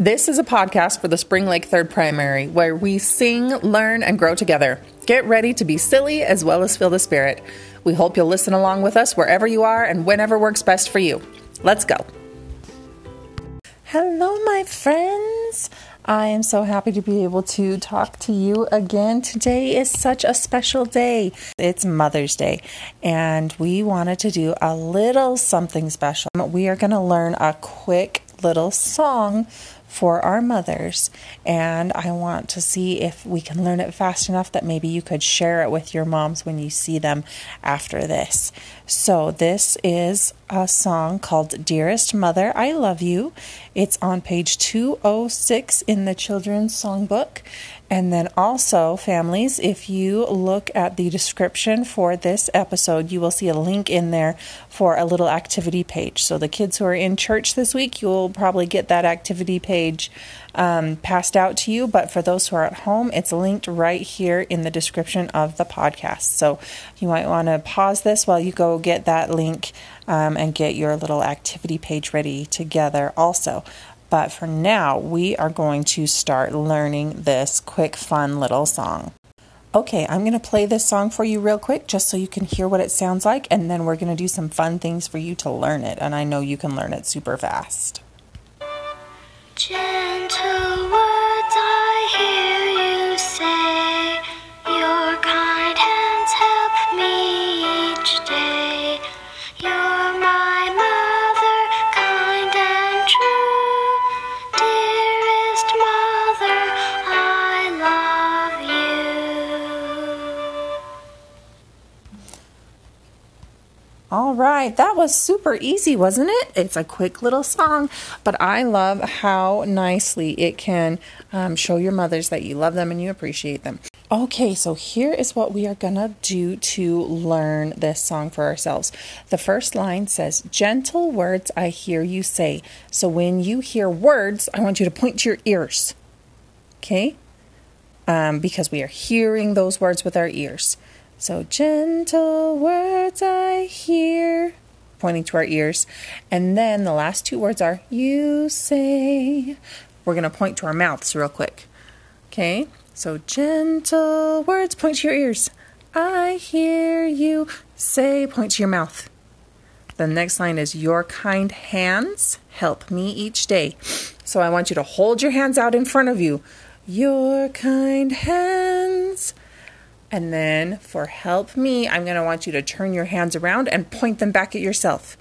This is a podcast for the Spring Lake Third Primary where we sing, learn, and grow together. Get ready to be silly as well as feel the spirit. We hope you'll listen along with us wherever you are and whenever works best for you. Let's go. Hello, my friends. I am so happy to be able to talk to you again. Today is such a special day. It's Mother's Day, and we wanted to do a little something special. We are going to learn a quick little song for our mothers. And I want to see if we can learn it fast enough that maybe you could share it with your moms when you see them after this. So, this is a song called Dearest Mother, I Love You. It's on page 206 in the Children's Songbook. And then also, families, if you look at the description for this episode, you will see a link in there for a little activity page. So, the kids who are in church this week, you'll probably get that activity page um, passed out to you. But for those who are at home, it's linked right here in the description of the podcast. So, you might want to pause this while you go get that link um, and get your little activity page ready together, also. But for now, we are going to start learning this quick, fun little song. Okay, I'm going to play this song for you real quick just so you can hear what it sounds like, and then we're going to do some fun things for you to learn it. And I know you can learn it super fast. Gentle right, that was super easy, wasn't it? It's a quick little song, but I love how nicely it can um, show your mothers that you love them and you appreciate them. Okay, so here is what we are gonna do to learn this song for ourselves. The first line says, Gentle words I hear you say. So when you hear words, I want you to point to your ears. Okay? um, because we are hearing those words with our ears. So, gentle words I hear, pointing to our ears. And then the last two words are, you say. We're going to point to our mouths real quick. Okay? So, gentle words, point to your ears. I hear you say, point to your mouth. The next line is Your kind hands help me each day. So I want you to hold your hands out in front of you. Your kind hands. And then for help me, I'm going to want you to turn your hands around and point them back at yourself.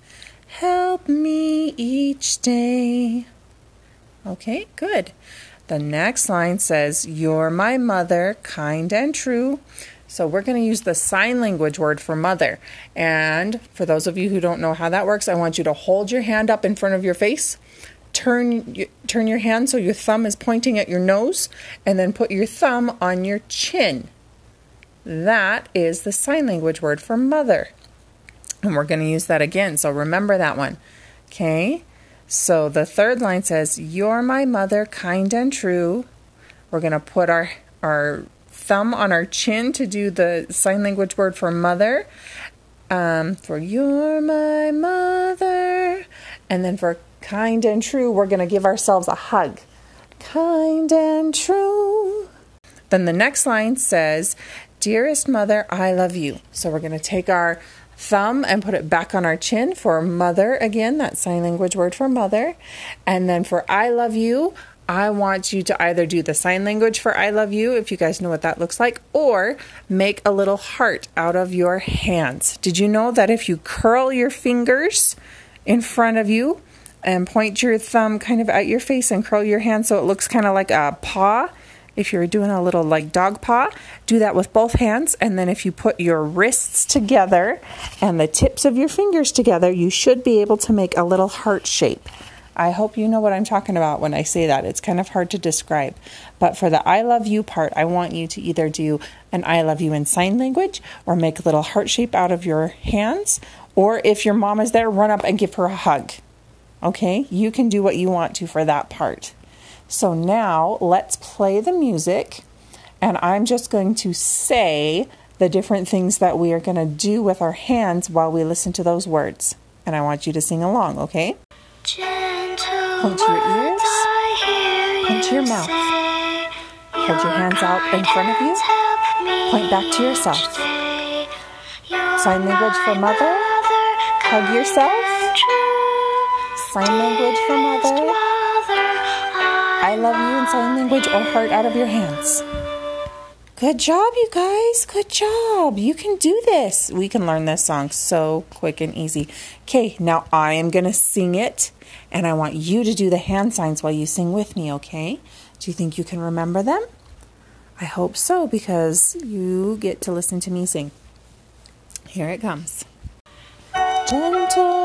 Help me each day. Okay, good. The next line says, You're my mother, kind and true. So we're going to use the sign language word for mother. And for those of you who don't know how that works, I want you to hold your hand up in front of your face. Turn turn your hand so your thumb is pointing at your nose and then put your thumb on your chin. That is the sign language word for mother. And we're going to use that again. So remember that one. Okay? So the third line says, You're my mother, kind and true. We're going to put our, our thumb on our chin to do the sign language word for mother. Um, for you're my mother. And then for kind and true, we're going to give ourselves a hug. Kind and true. Then the next line says, Dearest mother, I love you. So we're going to take our thumb and put it back on our chin for mother again, that sign language word for mother. And then for I love you, I want you to either do the sign language for I love you, if you guys know what that looks like, or make a little heart out of your hands. Did you know that if you curl your fingers in front of you and point your thumb kind of at your face and curl your hand so it looks kind of like a paw? If you're doing a little like dog paw, do that with both hands. And then if you put your wrists together and the tips of your fingers together, you should be able to make a little heart shape. I hope you know what I'm talking about when I say that. It's kind of hard to describe. But for the I love you part, I want you to either do an I love you in sign language or make a little heart shape out of your hands. Or if your mom is there, run up and give her a hug. Okay? You can do what you want to for that part. So now let's play the music. And I'm just going to say the different things that we are going to do with our hands while we listen to those words. And I want you to sing along, okay? Gentle Point to your ears. words I hear to your mouth. Hold your hands out in front of you. Point back to yourself. Sign language for mother. Hug yourself. Sign language for mother. I love you in sign language or heart out of your hands. Good job, you guys. Good job. You can do this. We can learn this song so quick and easy. Okay, now I am going to sing it, and I want you to do the hand signs while you sing with me, okay? Do you think you can remember them? I hope so because you get to listen to me sing. Here it comes. Gentle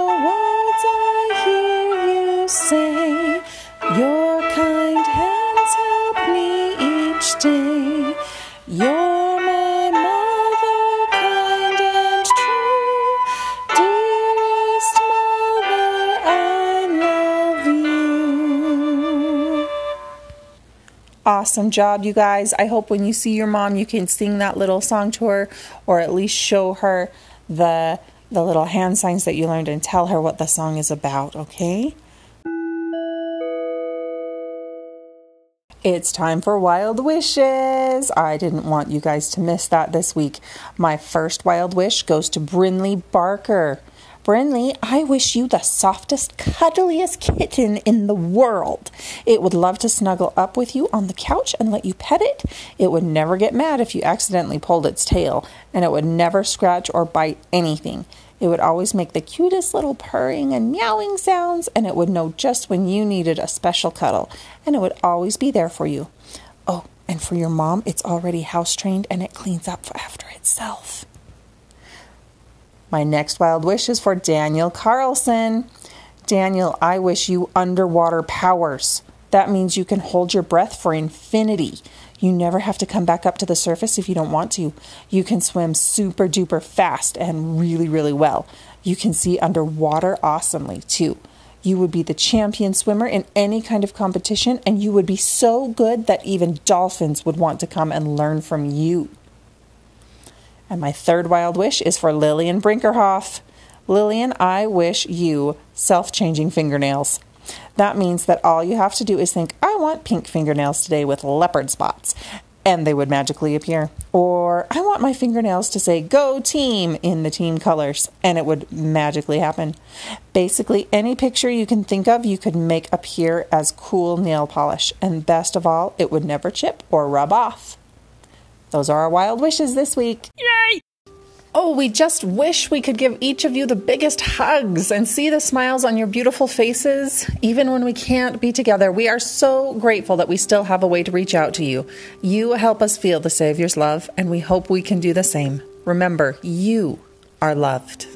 Awesome job, you guys. I hope when you see your mom, you can sing that little song to her, or at least show her the the little hand signs that you learned and tell her what the song is about. Okay. It's time for wild wishes. I didn't want you guys to miss that this week. My first wild wish goes to Brinley Barker. Brinley, I wish you the softest, cuddliest kitten in the world. It would love to snuggle up with you on the couch and let you pet it. It would never get mad if you accidentally pulled its tail, and it would never scratch or bite anything. It would always make the cutest little purring and meowing sounds, and it would know just when you needed a special cuddle, and it would always be there for you. Oh, and for your mom, it's already house trained and it cleans up after itself. My next wild wish is for Daniel Carlson. Daniel, I wish you underwater powers. That means you can hold your breath for infinity. You never have to come back up to the surface if you don't want to. You can swim super duper fast and really, really well. You can see underwater awesomely too. You would be the champion swimmer in any kind of competition, and you would be so good that even dolphins would want to come and learn from you. And my third wild wish is for Lillian Brinkerhoff. Lillian, I wish you self changing fingernails. That means that all you have to do is think, I want pink fingernails today with leopard spots, and they would magically appear. Or, I want my fingernails to say, Go team in the team colors, and it would magically happen. Basically, any picture you can think of, you could make appear as cool nail polish, and best of all, it would never chip or rub off. Those are our wild wishes this week. Yay! Oh, we just wish we could give each of you the biggest hugs and see the smiles on your beautiful faces, even when we can't be together. We are so grateful that we still have a way to reach out to you. You help us feel the Savior's love, and we hope we can do the same. Remember, you are loved.